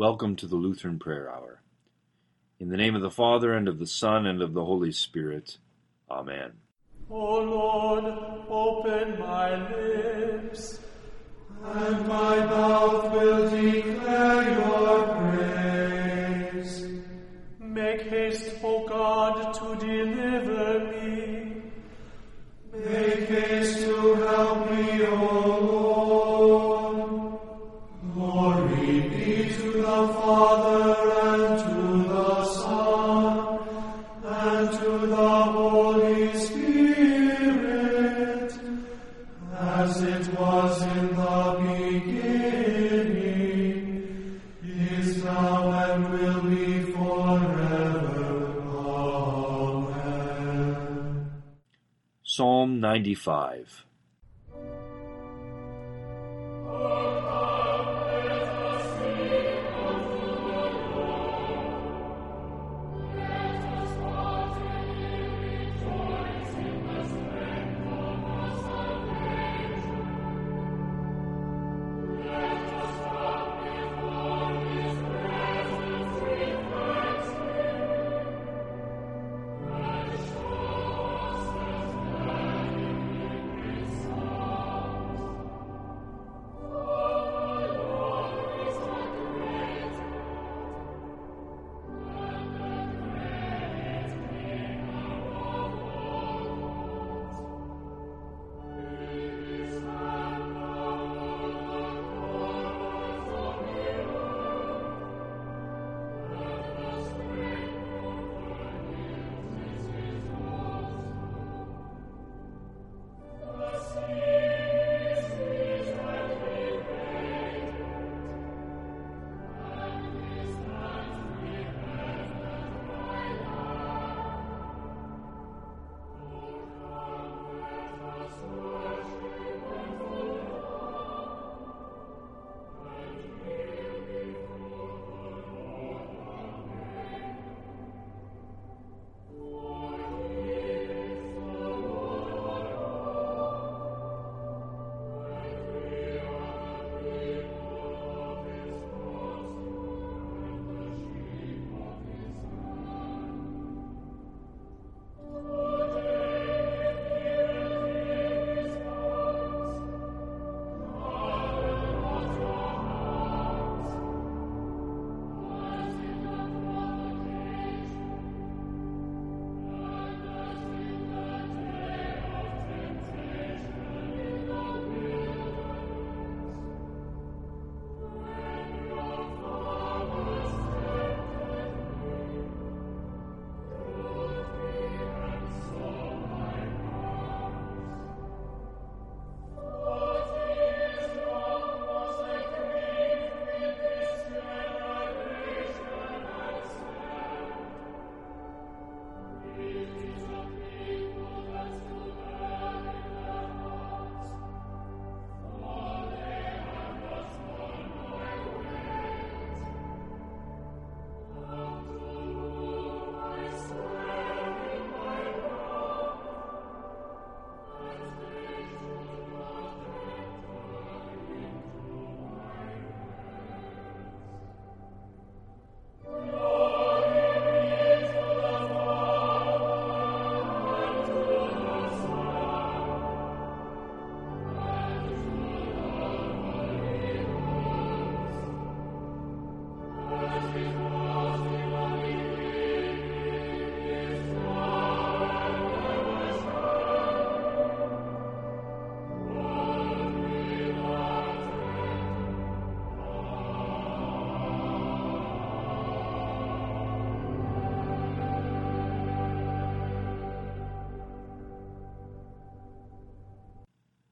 Welcome to the Lutheran Prayer Hour. In the name of the Father, and of the Son, and of the Holy Spirit. Amen. O Lord, open my lips, and my mouth will declare your praise. Make haste, O God, to deliver me. Make haste Psalm 95.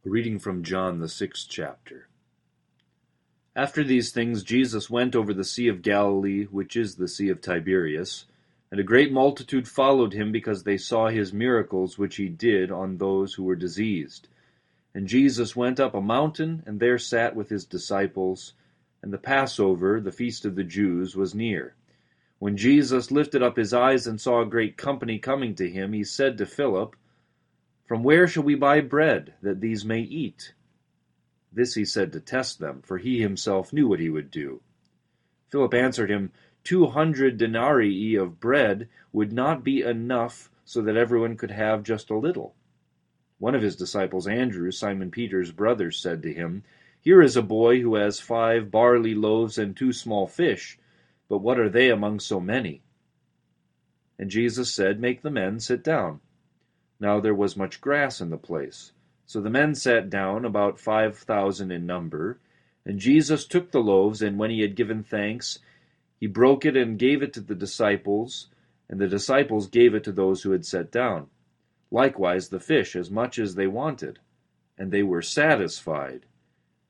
Reading from John, the sixth chapter. After these things, Jesus went over the Sea of Galilee, which is the Sea of Tiberias, and a great multitude followed him because they saw his miracles which he did on those who were diseased. And Jesus went up a mountain, and there sat with his disciples, and the Passover, the feast of the Jews, was near. When Jesus lifted up his eyes and saw a great company coming to him, he said to Philip, From where shall we buy bread, that these may eat? This he said to test them, for he himself knew what he would do. Philip answered him, Two hundred denarii of bread would not be enough so that everyone could have just a little. One of his disciples, Andrew, Simon Peter's brother, said to him, Here is a boy who has five barley loaves and two small fish, but what are they among so many? And Jesus said, Make the men sit down. Now there was much grass in the place. So the men sat down, about five thousand in number. And Jesus took the loaves, and when he had given thanks, he broke it and gave it to the disciples, and the disciples gave it to those who had sat down. Likewise the fish, as much as they wanted. And they were satisfied.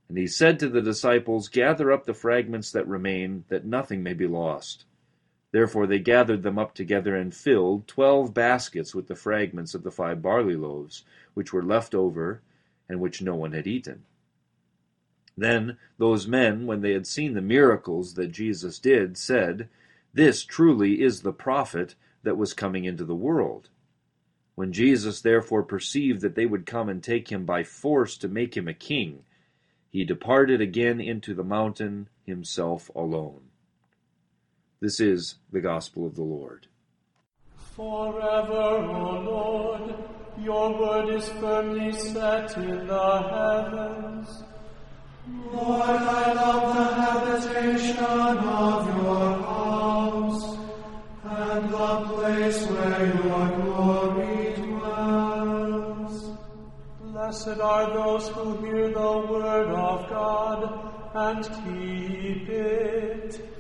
And he said to the disciples, Gather up the fragments that remain, that nothing may be lost. Therefore they gathered them up together and filled twelve baskets with the fragments of the five barley loaves, which were left over, and which no one had eaten. Then those men, when they had seen the miracles that Jesus did, said, This truly is the prophet that was coming into the world. When Jesus therefore perceived that they would come and take him by force to make him a king, he departed again into the mountain himself alone. This is the gospel of the Lord. Forever, O Lord, your word is firmly set in the heavens. Lord, I love the habitation of your house, and the place where your glory dwells. Blessed are those who hear the word of God and keep it.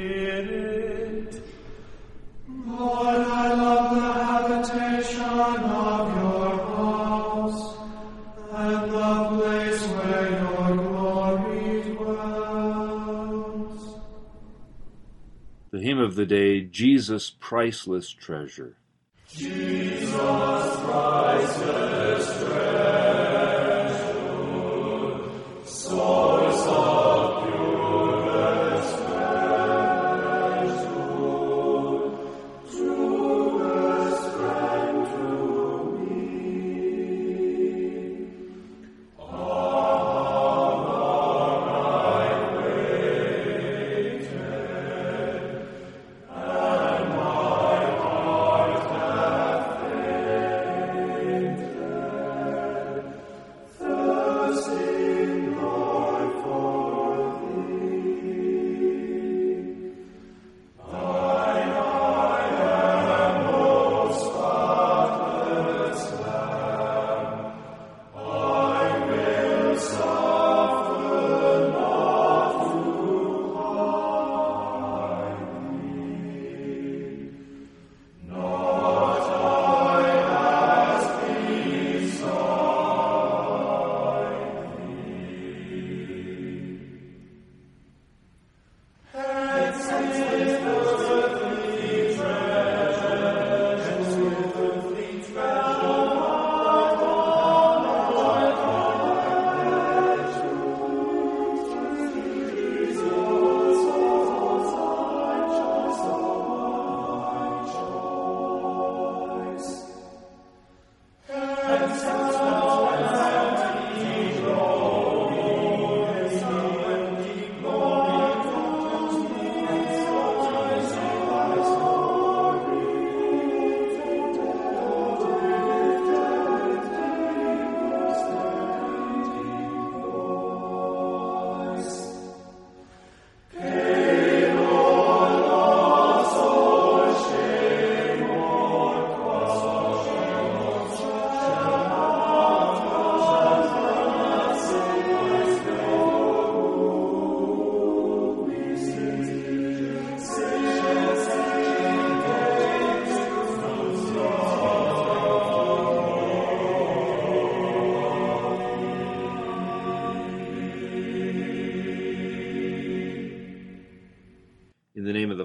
Spirit. Lord, I love the habitation of your The hymn of the day, Jesus Priceless Treasure. In the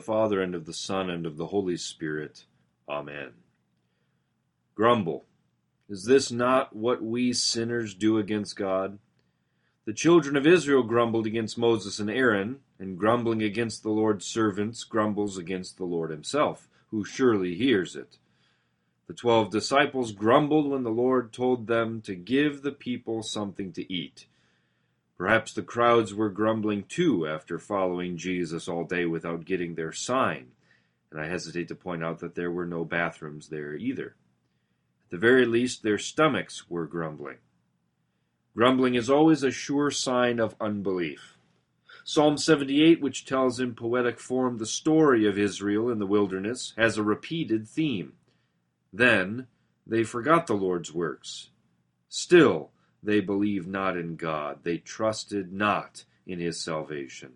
Father, and of the Son, and of the Holy Spirit. Amen. Grumble. Is this not what we sinners do against God? The children of Israel grumbled against Moses and Aaron, and grumbling against the Lord's servants grumbles against the Lord himself, who surely hears it. The twelve disciples grumbled when the Lord told them to give the people something to eat. Perhaps the crowds were grumbling too after following Jesus all day without getting their sign, and I hesitate to point out that there were no bathrooms there either. At the very least, their stomachs were grumbling. Grumbling is always a sure sign of unbelief. Psalm 78, which tells in poetic form the story of Israel in the wilderness, has a repeated theme. Then they forgot the Lord's works. Still they believed not in God. They trusted not in his salvation.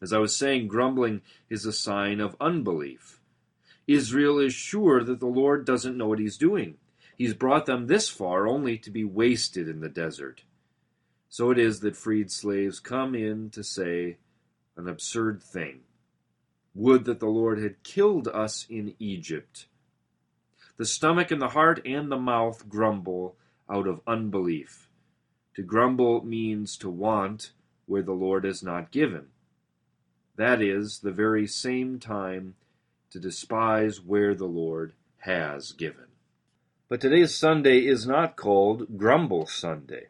As I was saying, grumbling is a sign of unbelief. Israel is sure that the Lord doesn't know what he's doing. He's brought them this far only to be wasted in the desert. So it is that freed slaves come in to say an absurd thing. Would that the Lord had killed us in Egypt. The stomach and the heart and the mouth grumble out of unbelief. To grumble means to want where the Lord has not given. That is the very same time to despise where the Lord has given. But today's Sunday is not called Grumble Sunday.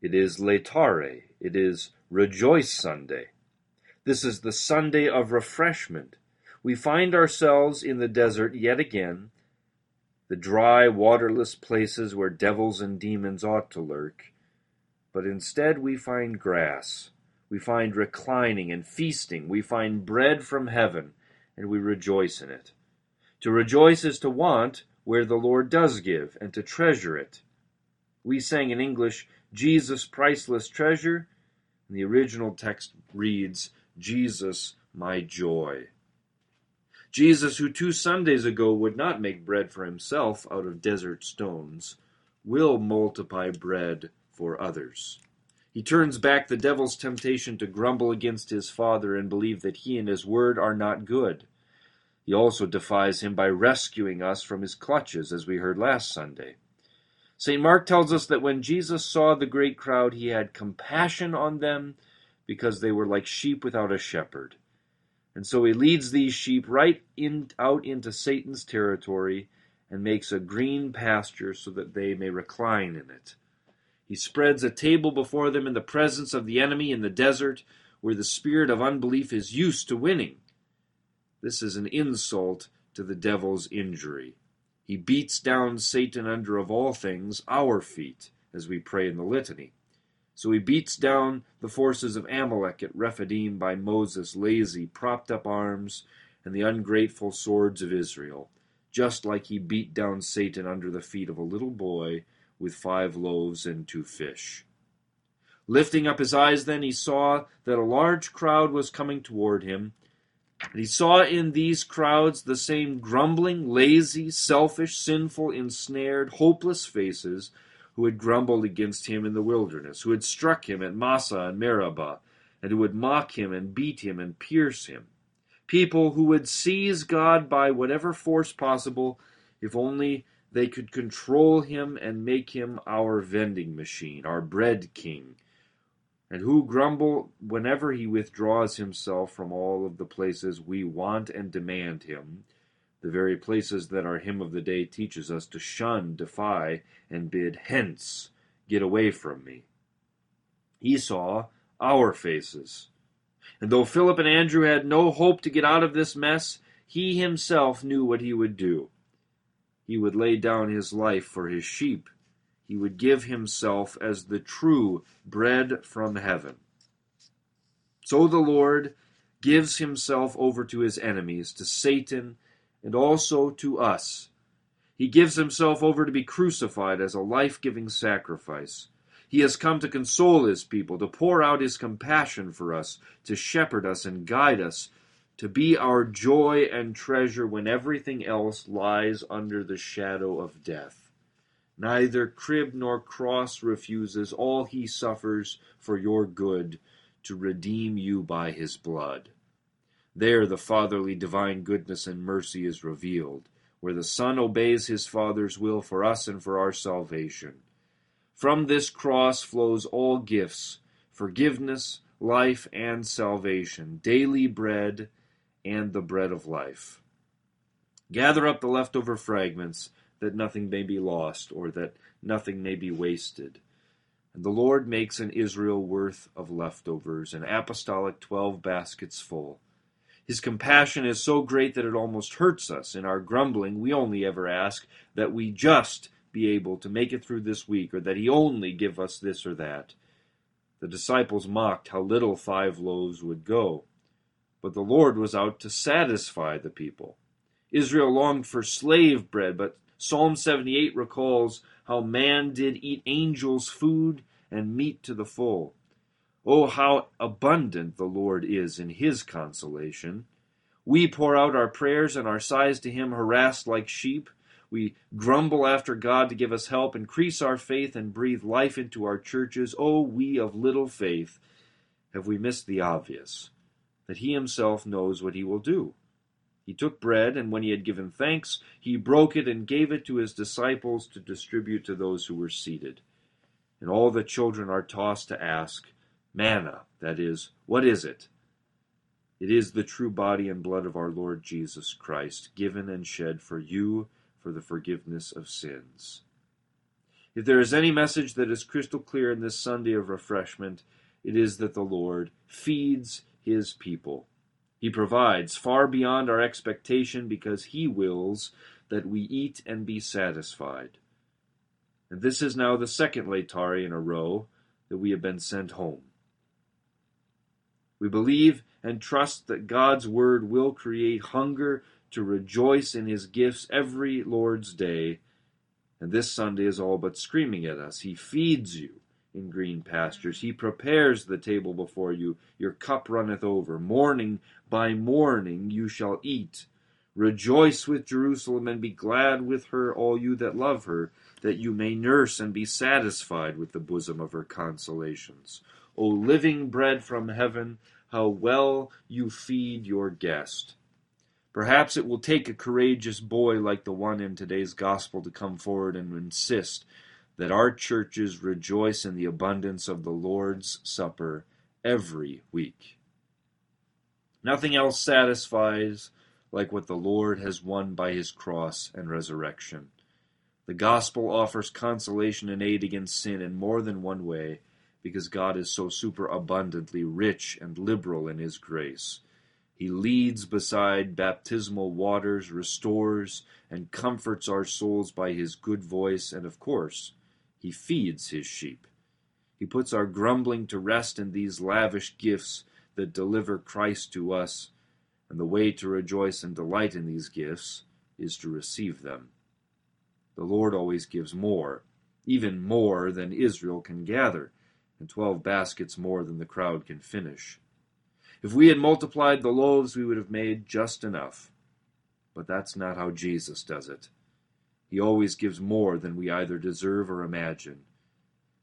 It is Laetare. It is Rejoice Sunday. This is the Sunday of refreshment. We find ourselves in the desert yet again, the dry, waterless places where devils and demons ought to lurk. But instead we find grass. We find reclining and feasting. We find bread from heaven, and we rejoice in it. To rejoice is to want where the Lord does give, and to treasure it. We sang in English, Jesus, priceless treasure, and the original text reads, Jesus, my joy. Jesus, who two Sundays ago would not make bread for himself out of desert stones, will multiply bread for others. He turns back the devil's temptation to grumble against his Father and believe that he and his word are not good. He also defies him by rescuing us from his clutches, as we heard last Sunday. St. Mark tells us that when Jesus saw the great crowd, he had compassion on them because they were like sheep without a shepherd. And so he leads these sheep right in, out into Satan's territory and makes a green pasture so that they may recline in it. He spreads a table before them in the presence of the enemy in the desert, where the spirit of unbelief is used to winning. This is an insult to the devil's injury. He beats down Satan under, of all things, our feet, as we pray in the litany. So he beats down the forces of Amalek at Rephidim by Moses' lazy, propped up arms and the ungrateful swords of Israel, just like he beat down Satan under the feet of a little boy with five loaves and two fish. Lifting up his eyes, then, he saw that a large crowd was coming toward him and he saw in these crowds the same grumbling, lazy, selfish, sinful, ensnared, hopeless faces who had grumbled against him in the wilderness, who had struck him at Massa and Meribah, and who would mock him and beat him and pierce him. People who would seize God by whatever force possible if only they could control him and make him our vending machine, our bread king, and who grumble whenever he withdraws himself from all of the places we want and demand him, the very places that our hymn of the day teaches us to shun, defy, and bid hence, get away from me. He saw our faces. And though Philip and Andrew had no hope to get out of this mess, he himself knew what he would do. He would lay down his life for his sheep he would give himself as the true bread from heaven. So the Lord gives himself over to his enemies, to Satan, and also to us. He gives himself over to be crucified as a life giving sacrifice. He has come to console his people, to pour out his compassion for us, to shepherd us and guide us, to be our joy and treasure when everything else lies under the shadow of death. Neither crib nor cross refuses all he suffers for your good to redeem you by his blood. There the fatherly divine goodness and mercy is revealed, where the Son obeys his Father's will for us and for our salvation. From this cross flows all gifts forgiveness, life, and salvation, daily bread, and the bread of life. Gather up the leftover fragments, that nothing may be lost, or that nothing may be wasted. And the Lord makes an Israel worth of leftovers, an apostolic twelve baskets full. His compassion is so great that it almost hurts us. In our grumbling, we only ever ask that we just be able to make it through this week, or that He only give us this or that. The disciples mocked how little five loaves would go. But the Lord was out to satisfy the people. Israel longed for slave bread, but Psalm 78 recalls how man did eat angels' food and meat to the full. Oh, how abundant the Lord is in his consolation. We pour out our prayers and our sighs to him, harassed like sheep. We grumble after God to give us help, increase our faith, and breathe life into our churches. Oh, we of little faith, have we missed the obvious, that he himself knows what he will do. He took bread, and when he had given thanks, he broke it and gave it to his disciples to distribute to those who were seated. And all the children are tossed to ask, Manna, that is, what is it? It is the true body and blood of our Lord Jesus Christ, given and shed for you for the forgiveness of sins. If there is any message that is crystal clear in this Sunday of refreshment, it is that the Lord feeds his people. He provides far beyond our expectation because He wills that we eat and be satisfied. And this is now the second Laetare in a row that we have been sent home. We believe and trust that God's Word will create hunger to rejoice in His gifts every Lord's day, and this Sunday is all but screaming at us. He feeds you in green pastures. He prepares the table before you. Your cup runneth over. Morning by morning you shall eat. Rejoice with Jerusalem and be glad with her, all you that love her, that you may nurse and be satisfied with the bosom of her consolations. O living bread from heaven, how well you feed your guest. Perhaps it will take a courageous boy like the one in today's gospel to come forward and insist that our churches rejoice in the abundance of the Lord's Supper every week. Nothing else satisfies like what the Lord has won by his cross and resurrection. The gospel offers consolation and aid against sin in more than one way because God is so superabundantly rich and liberal in his grace. He leads beside baptismal waters, restores and comforts our souls by his good voice, and of course, he feeds his sheep. He puts our grumbling to rest in these lavish gifts that deliver Christ to us, and the way to rejoice and delight in these gifts is to receive them. The Lord always gives more, even more than Israel can gather, and twelve baskets more than the crowd can finish. If we had multiplied the loaves, we would have made just enough. But that's not how Jesus does it. He always gives more than we either deserve or imagine.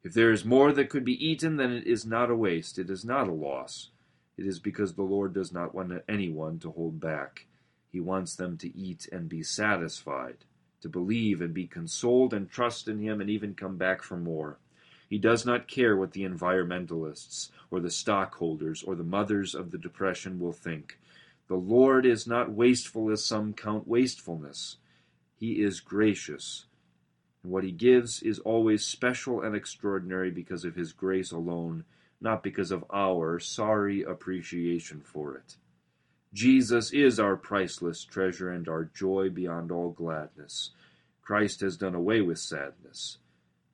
If there is more that could be eaten, then it is not a waste, it is not a loss. It is because the Lord does not want anyone to hold back. He wants them to eat and be satisfied, to believe and be consoled and trust in Him and even come back for more. He does not care what the environmentalists or the stockholders or the mothers of the Depression will think. The Lord is not wasteful as some count wastefulness. He is gracious. And what he gives is always special and extraordinary because of his grace alone, not because of our sorry appreciation for it. Jesus is our priceless treasure and our joy beyond all gladness. Christ has done away with sadness,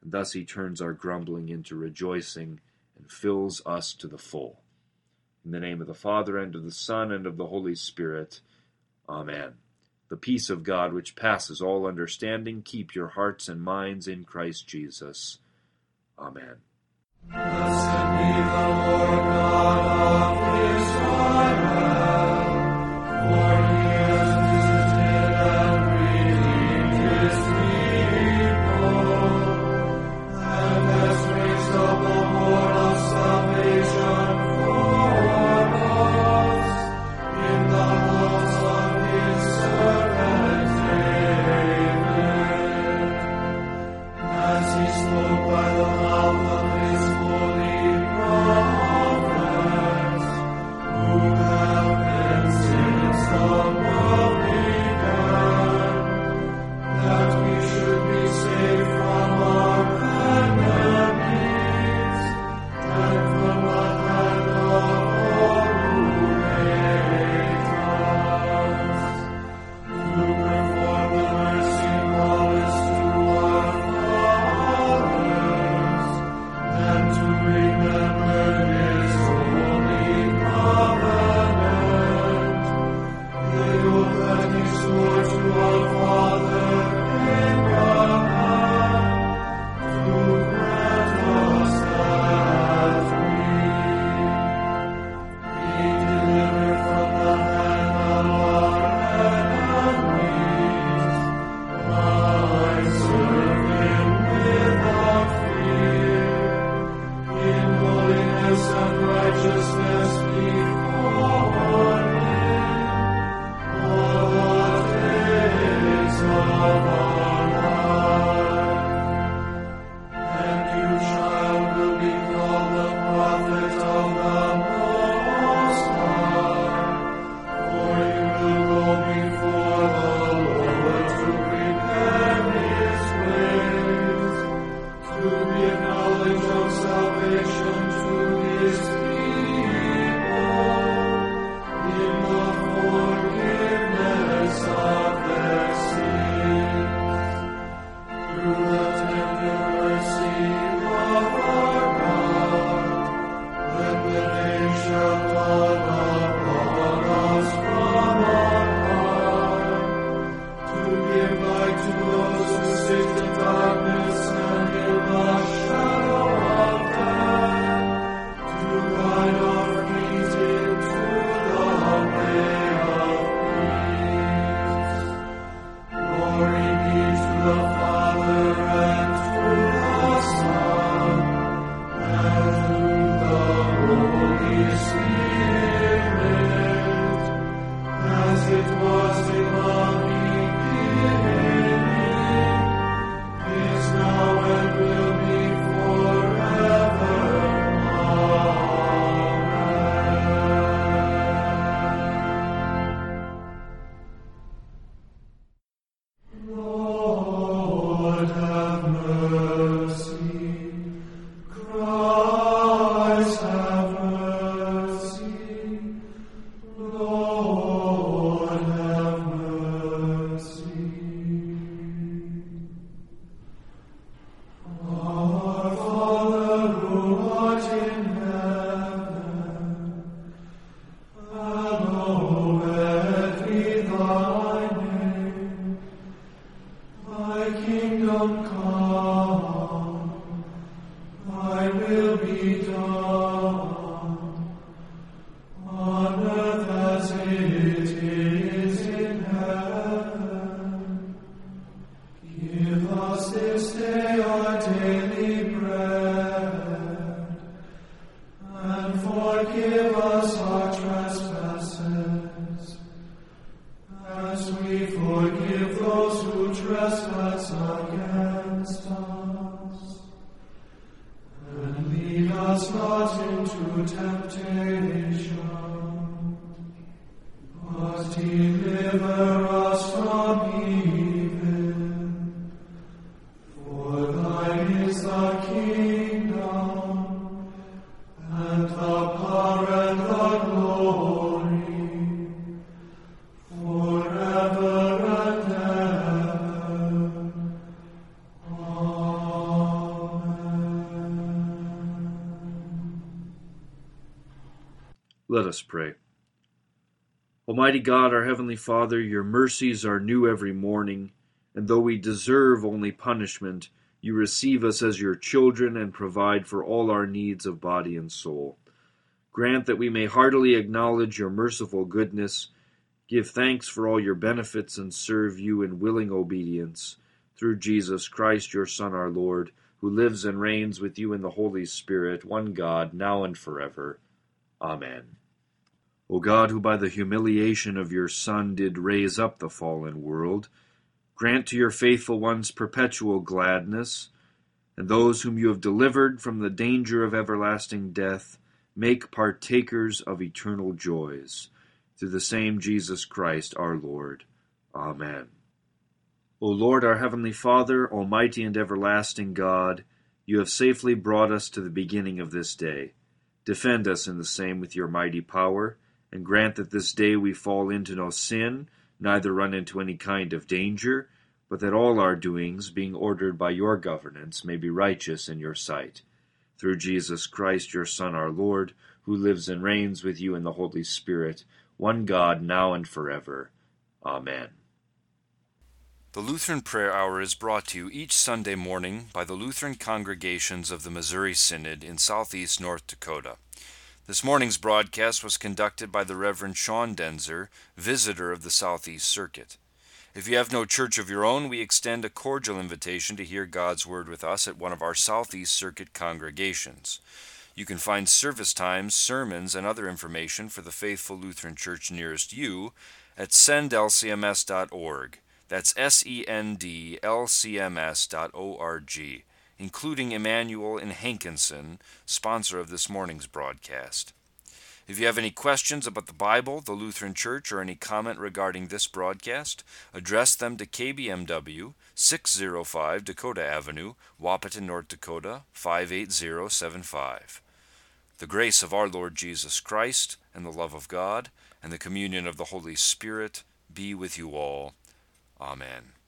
thus he turns our grumbling into rejoicing and fills us to the full. In the name of the Father, and of the Son, and of the Holy Spirit. Amen. The peace of God, which passes all understanding, keep your hearts and minds in Christ Jesus. Amen. Blessed be the Lord God of Israel, Blessed Let us pray. Almighty God, our Heavenly Father, your mercies are new every morning, and though we deserve only punishment, you receive us as your children and provide for all our needs of body and soul. Grant that we may heartily acknowledge your merciful goodness, give thanks for all your benefits, and serve you in willing obedience. Through Jesus Christ, your Son, our Lord, who lives and reigns with you in the Holy Spirit, one God, now and forever. Amen. O God, who by the humiliation of your Son did raise up the fallen world, grant to your faithful ones perpetual gladness, and those whom you have delivered from the danger of everlasting death, make partakers of eternal joys. Through the same Jesus Christ our Lord. Amen. O Lord, our heavenly Father, almighty and everlasting God, you have safely brought us to the beginning of this day. Defend us in the same with your mighty power, and grant that this day we fall into no sin, neither run into any kind of danger, but that all our doings, being ordered by your governance, may be righteous in your sight. Through Jesus Christ, your Son, our Lord, who lives and reigns with you in the Holy Spirit, one God, now and forever. Amen. The Lutheran Prayer Hour is brought to you each Sunday morning by the Lutheran congregations of the Missouri Synod in southeast North Dakota. This morning's broadcast was conducted by the Reverend Sean Denzer, visitor of the Southeast Circuit. If you have no church of your own, we extend a cordial invitation to hear God's Word with us at one of our Southeast Circuit congregations. You can find service times, sermons, and other information for the faithful Lutheran Church nearest you at sendlcms.org. That's S E N D L C M S dot O R G, including Emmanuel and Hankinson, sponsor of this morning's broadcast. If you have any questions about the Bible, the Lutheran Church, or any comment regarding this broadcast, address them to KBMW, 605 Dakota Avenue, Wahpeton, North Dakota, 58075. The grace of our Lord Jesus Christ, and the love of God, and the communion of the Holy Spirit be with you all. Amen.